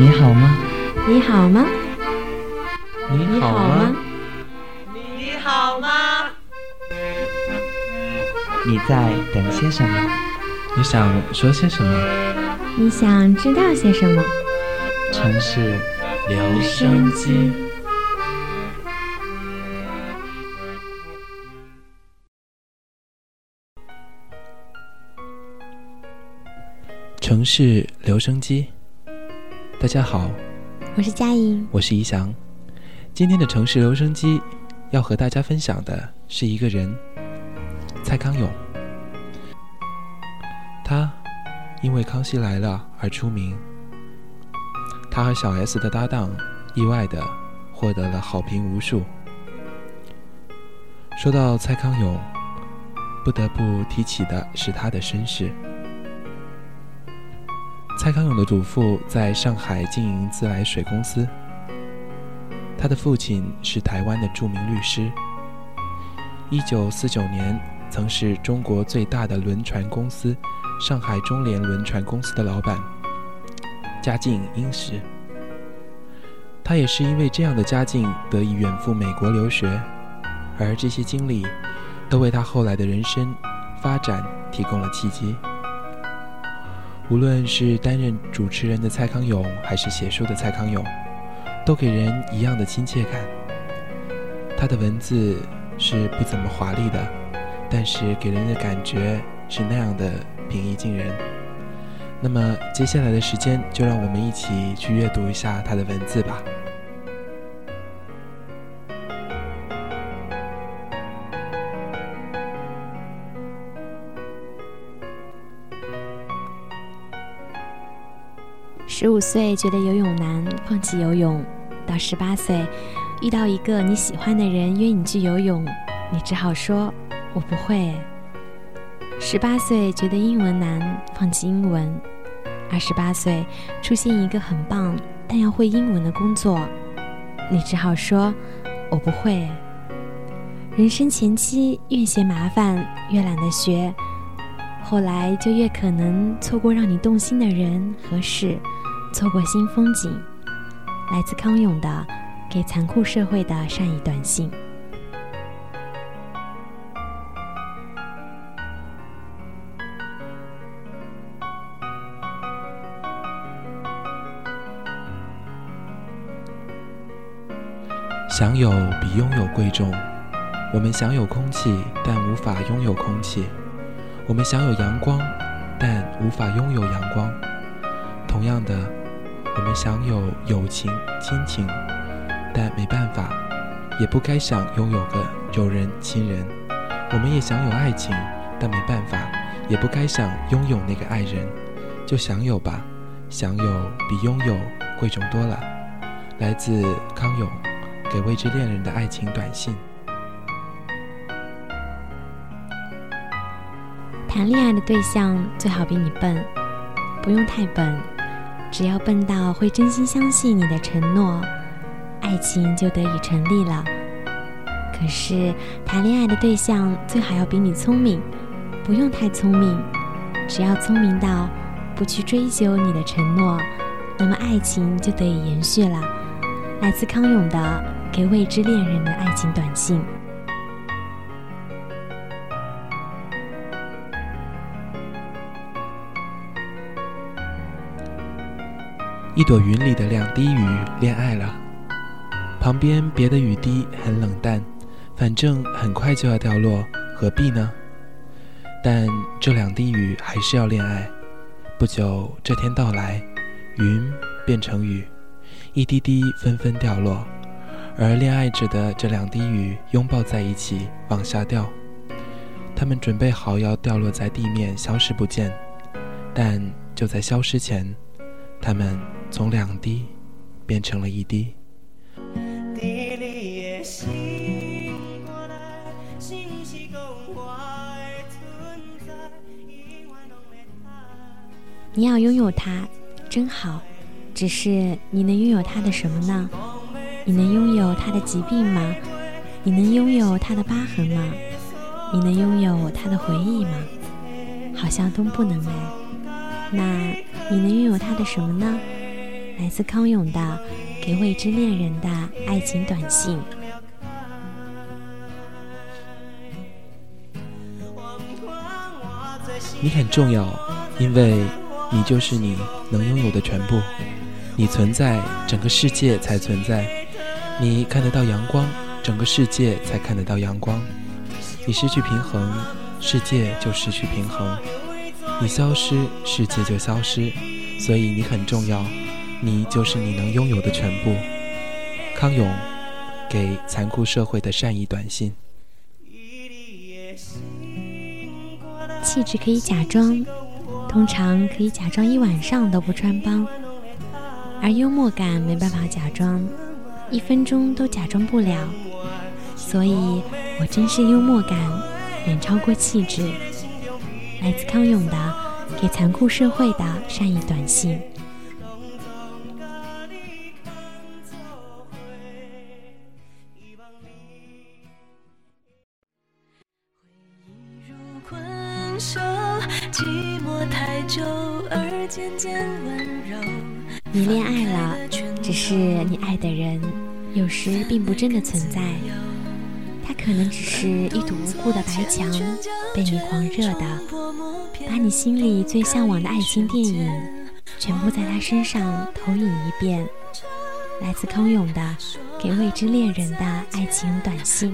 你好吗？你好吗？你好吗？你好吗？你在等些什么？你想说些什么？你想知道些什么？城市留声机。城市留声机。大家好，我是佳莹，我是怡翔。今天的城市留声机要和大家分享的是一个人——蔡康永。他因为《康熙来了》而出名。他和小 S 的搭档，意外的获得了好评无数。说到蔡康永，不得不提起的是他的身世。蔡康永的祖父在上海经营自来水公司，他的父亲是台湾的著名律师。一九四九年，曾是中国最大的轮船公司上海中联轮船公司的老板，家境殷实。他也是因为这样的家境得以远赴美国留学，而这些经历都为他后来的人生发展提供了契机。无论是担任主持人的蔡康永，还是写书的蔡康永，都给人一样的亲切感。他的文字是不怎么华丽的，但是给人的感觉是那样的平易近人。那么接下来的时间，就让我们一起去阅读一下他的文字吧。十五岁觉得游泳难，放弃游泳；到十八岁，遇到一个你喜欢的人约你去游泳，你只好说“我不会”。十八岁觉得英文难，放弃英文；二十八岁出现一个很棒但要会英文的工作，你只好说“我不会”。人生前期越嫌麻烦，越懒得学，后来就越可能错过让你动心的人和事。错过新风景，来自康永的给残酷社会的善意短信。享有比拥有贵重。我们享有空气，但无法拥有空气；我们享有阳光，但无法拥有阳光。同样的。我们享有友情、亲情，但没办法，也不该想拥有个友人、亲人。我们也享有爱情，但没办法，也不该想拥有那个爱人。就享有吧，享有比拥有贵重多了。来自康永给未知恋人的爱情短信。谈恋爱的对象最好比你笨，不用太笨。只要笨到会真心相信你的承诺，爱情就得以成立了。可是谈恋爱的对象最好要比你聪明，不用太聪明，只要聪明到不去追究你的承诺，那么爱情就得以延续了。来自康永的给未知恋人的爱情短信。一朵云里的两滴雨恋爱了，旁边别的雨滴很冷淡，反正很快就要掉落，何必呢？但这两滴雨还是要恋爱。不久这天到来，云变成雨，一滴滴纷纷掉落，而恋爱着的这两滴雨拥抱在一起往下掉，他们准备好要掉落在地面消失不见，但就在消失前，他们。从两滴变成了一滴。你要拥有它，真好。只是你能拥有它的什么呢？你能拥有它的疾病吗？你能拥有它的疤痕吗？你能拥有它的回忆吗？好像都不能哎。那你能拥有它的什么呢？来自康永的《给未知恋人的爱情短信》。你很重要，因为你就是你能拥有的全部。你存在，整个世界才存在。你看得到阳光，整个世界才看得到阳光。你失去平衡，世界就失去平衡。你消失，世界就消失。所以你很重要，你就是你能拥有的全部。康永，给残酷社会的善意短信。气质可以假装，通常可以假装一晚上都不穿帮，而幽默感没办法假装，一分钟都假装不了。所以我珍视幽默感，远超过气质。来自康永的给残酷社会的善意短信。的人有时并不真的存在，他可能只是一堵无辜的白墙，被你狂热的，把你心里最向往的爱情电影全部在他身上投影一遍。来自康永的《给未知恋人的爱情短信》。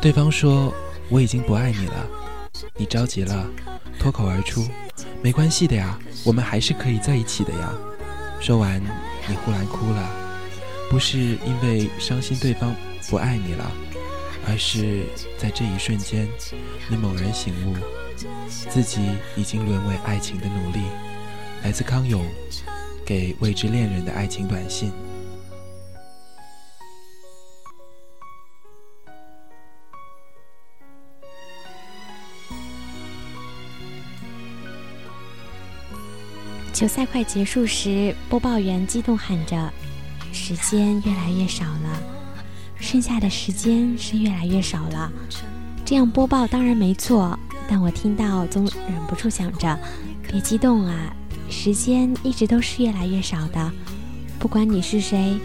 对方说：“我已经不爱你了。”你着急了。脱口而出：“没关系的呀，我们还是可以在一起的呀。”说完，你忽然哭了，不是因为伤心对方不爱你了，而是在这一瞬间，你猛然醒悟，自己已经沦为爱情的奴隶。来自康永，给未知恋人的爱情短信。球赛快结束时，播报员激动喊着：“时间越来越少了，剩下的时间是越来越少了。”这样播报当然没错，但我听到总忍不住想着：“别激动啊，时间一直都是越来越少的。不管你是谁，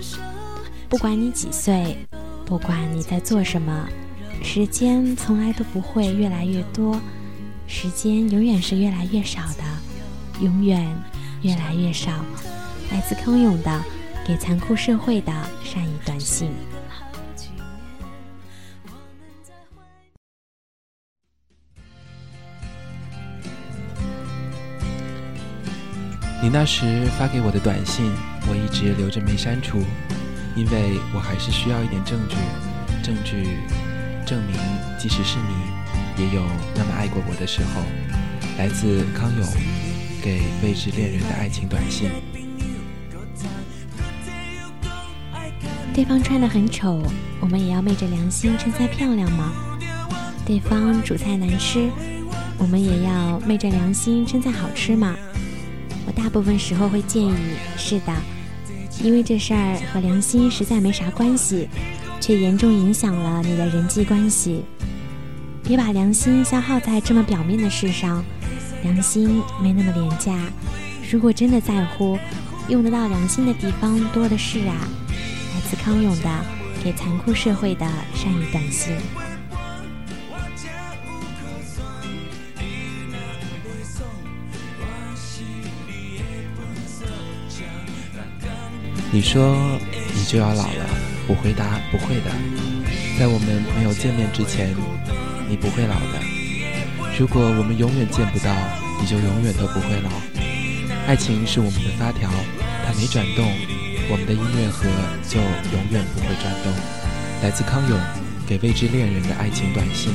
不管你几岁，不管你在做什么，时间从来都不会越来越多，时间永远是越来越少的，永远。”越来越少，来自康永的给残酷社会的善意短信。你那时发给我的短信，我一直留着没删除，因为我还是需要一点证据，证据证明即使是你，也有那么爱过我的时候。来自康永。给未知恋人的爱情短信。对方穿的很丑，我们也要昧着良心称赞漂亮吗？对方煮菜难吃，我们也要昧着良心称赞好吃吗？我大部分时候会建议，是的，因为这事儿和良心实在没啥关系，却严重影响了你的人际关系。别把良心消耗在这么表面的事上。良心没那么廉价，如果真的在乎，用得到良心的地方多的是啊。来自康永的给残酷社会的善意短信。你说你就要老了，我回答不会的，在我们没有见面之前，你不会老的。如果我们永远见不到，你就永远都不会老。爱情是我们的发条，它没转动，我们的音乐盒就永远不会转动。来自康永给未知恋人的爱情短信。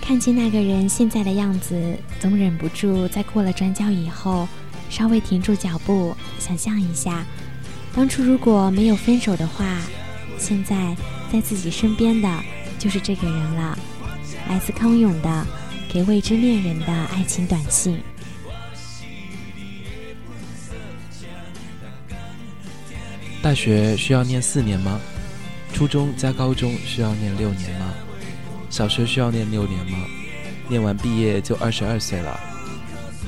看见那个人现在的样子，总忍不住在过了转角以后，稍微停住脚步，想象一下。当初如果没有分手的话，现在在自己身边的就是这个人了。来自康永的给未知恋人的爱情短信。大学需要念四年吗？初中加高中需要念六年吗？小学需要念六年吗？念完毕业就二十二岁了。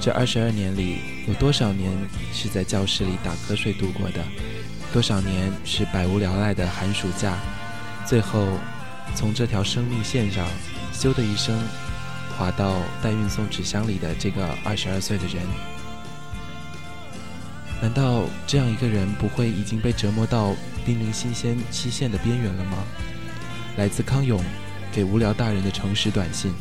这二十二年里，有多少年是在教室里打瞌睡度过的？多少年是百无聊赖的寒暑假？最后，从这条生命线上，咻的一声，滑到待运送纸箱里的这个二十二岁的人。难道这样一个人不会已经被折磨到濒临新鲜期限的边缘了吗？来自康永，给无聊大人的诚实短信。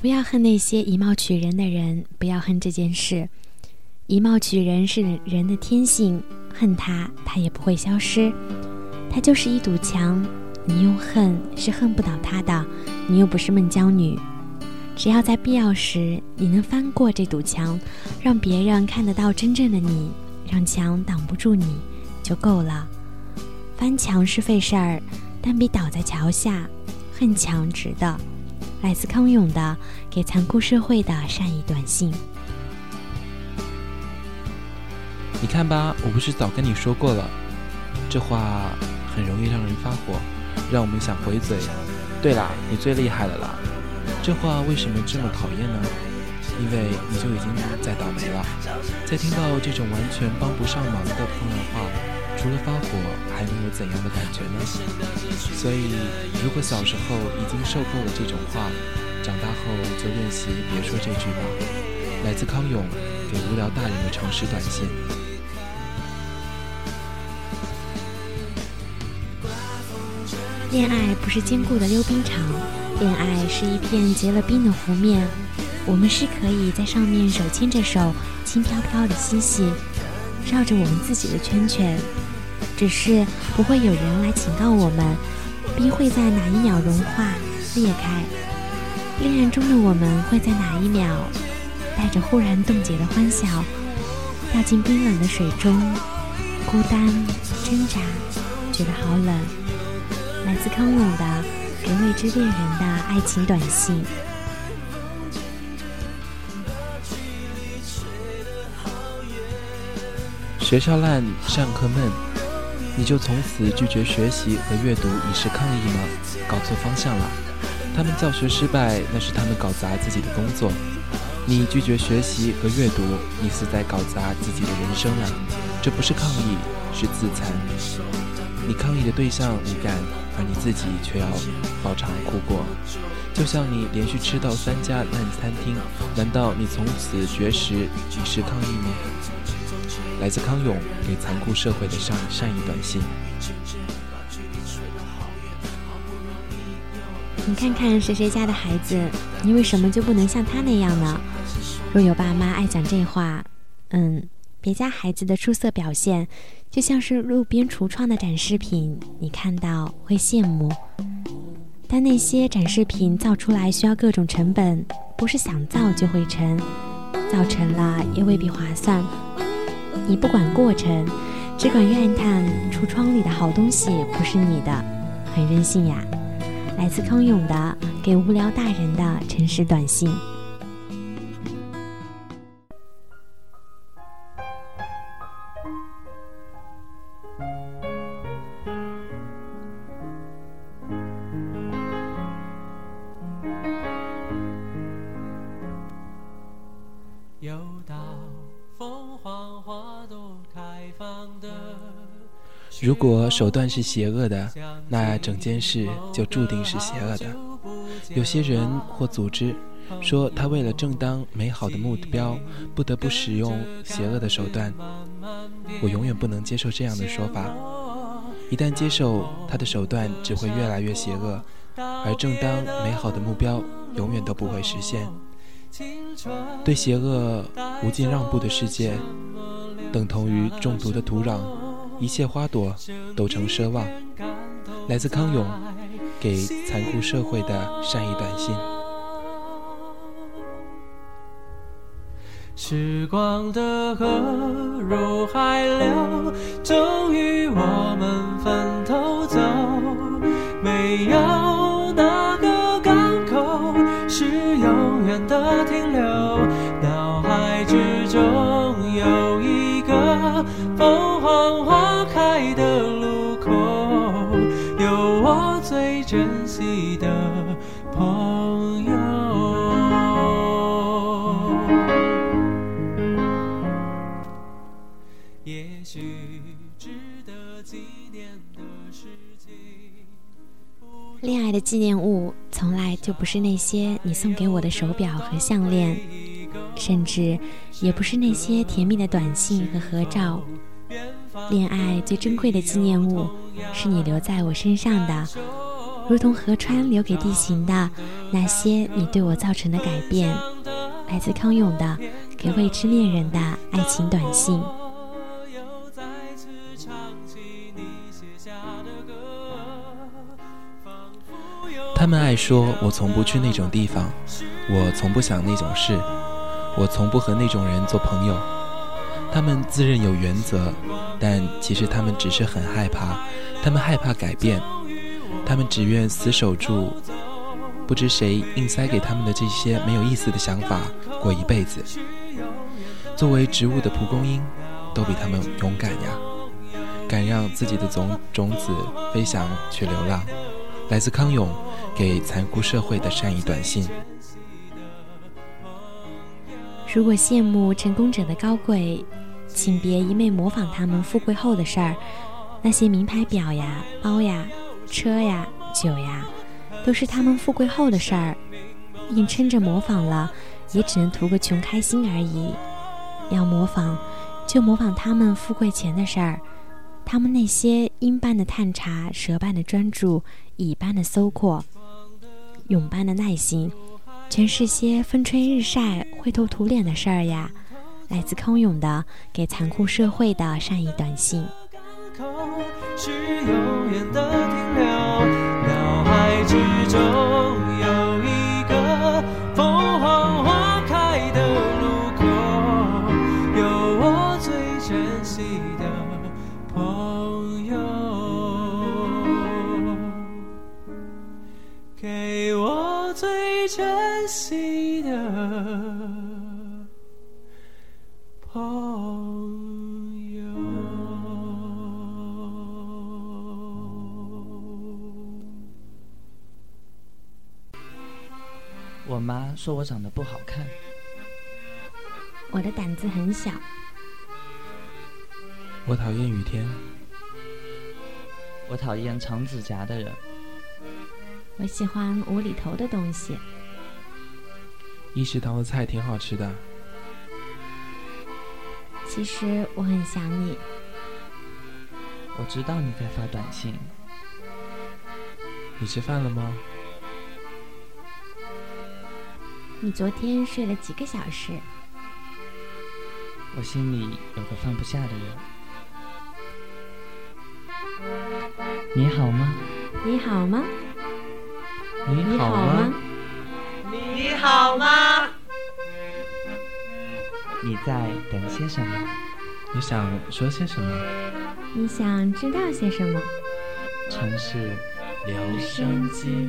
不要恨那些以貌取人的人，不要恨这件事。以貌取人是人的天性，恨他，他也不会消失。他就是一堵墙，你用恨是恨不倒他的。你又不是孟姜女，只要在必要时你能翻过这堵墙，让别人看得到真正的你，让墙挡不住你，就够了。翻墙是费事儿，但比倒在桥下恨墙值得。来自康永的给残酷社会的善意短信。你看吧，我不是早跟你说过了，这话很容易让人发火，让我们想回嘴。对啦，你最厉害了啦！这话为什么这么讨厌呢？因为你就已经在倒霉了，在听到这种完全帮不上忙的风凉话，除了发火，还能有怎样的感觉呢？所以，如果小时候已经受够了这种话，长大后就练习别说这句吧。来自康永给无聊大人的诚实短信。恋爱不是坚固的溜冰场，恋爱是一片结了冰的湖面。我们是可以在上面手牵着手，轻飘飘的嬉戏，绕着我们自己的圈圈。只是不会有人来警告我们，冰会在哪一秒融化裂开。恋人中的我们会在哪一秒，带着忽然冻结的欢笑，掉进冰冷的水中，孤单挣扎，觉得好冷。来自康永的给未知恋人的爱情短信。学校烂，上课闷，你就从此拒绝学习和阅读以示抗议吗？搞错方向了。他们教学失败，那是他们搞砸自己的工作。你拒绝学习和阅读，你是在搞砸自己的人生啊！这不是抗议，是自残。你抗议的对象无感，而你自己却要饱尝苦果。就像你连续吃到三家烂餐厅，难道你从此绝食以示抗议吗？来自康永给残酷社会的善善意短信。你看看谁谁家的孩子，你为什么就不能像他那样呢？若有爸妈爱讲这话，嗯，别家孩子的出色表现，就像是路边橱窗的展示品，你看到会羡慕。但那些展示品造出来需要各种成本，不是想造就会成，造成了也未必划算。你不管过程，只管怨叹橱窗里的好东西不是你的，很任性呀！来自康永的给无聊大人的诚实短信。如果手段是邪恶的，那整件事就注定是邪恶的。有些人或组织说他为了正当美好的目标，不得不使用邪恶的手段。我永远不能接受这样的说法。一旦接受，他的手段只会越来越邪恶，而正当美好的目标永远都不会实现。对邪恶无尽让步的世界，等同于中毒的土壤。一切花朵都成奢望。来自康永给残酷社会的善意短信。时光的河入海流，终于我们分头走。没有恋爱的纪念物从来就不是那些你送给我的手表和项链，甚至也不是那些甜蜜的短信和合照。恋爱最珍贵的纪念物，是你留在我身上的，如同河川留给地形的那些你对我造成的改变。来自康永的给未知恋人的爱情短信。他们爱说我从不去那种地方，我从不想那种事，我从不和那种人做朋友。他们自认有原则，但其实他们只是很害怕，他们害怕改变，他们只愿死守住不知谁硬塞给他们的这些没有意思的想法过一辈子。作为植物的蒲公英，都比他们勇敢呀，敢让自己的种种子飞翔去流浪。来自康永给残酷社会的善意短信。如果羡慕成功者的高贵，请别一昧模仿他们富贵后的事儿。那些名牌表呀、包呀、车呀、酒呀，都是他们富贵后的事儿。硬撑着模仿了，也只能图个穷开心而已。要模仿，就模仿他们富贵前的事儿。他们那些鹰般的探查、蛇般的专注、蚁般的搜括、蛹般的耐心，全是些风吹日晒、灰头土脸的事儿呀。来自康永的给残酷社会的善意短信。是永远的停留，说我长得不好看，我的胆子很小，我讨厌雨天，我讨厌长指甲的人，我喜欢无厘头的东西。一食堂的菜挺好吃的。其实我很想你，我知道你在发短信，你吃饭了吗？你昨天睡了几个小时？我心里有个放不下的人。你好吗？你好吗？你你好吗？你好吗？你在等些什么？你想说些什么？你想知道些什么？城市留声机。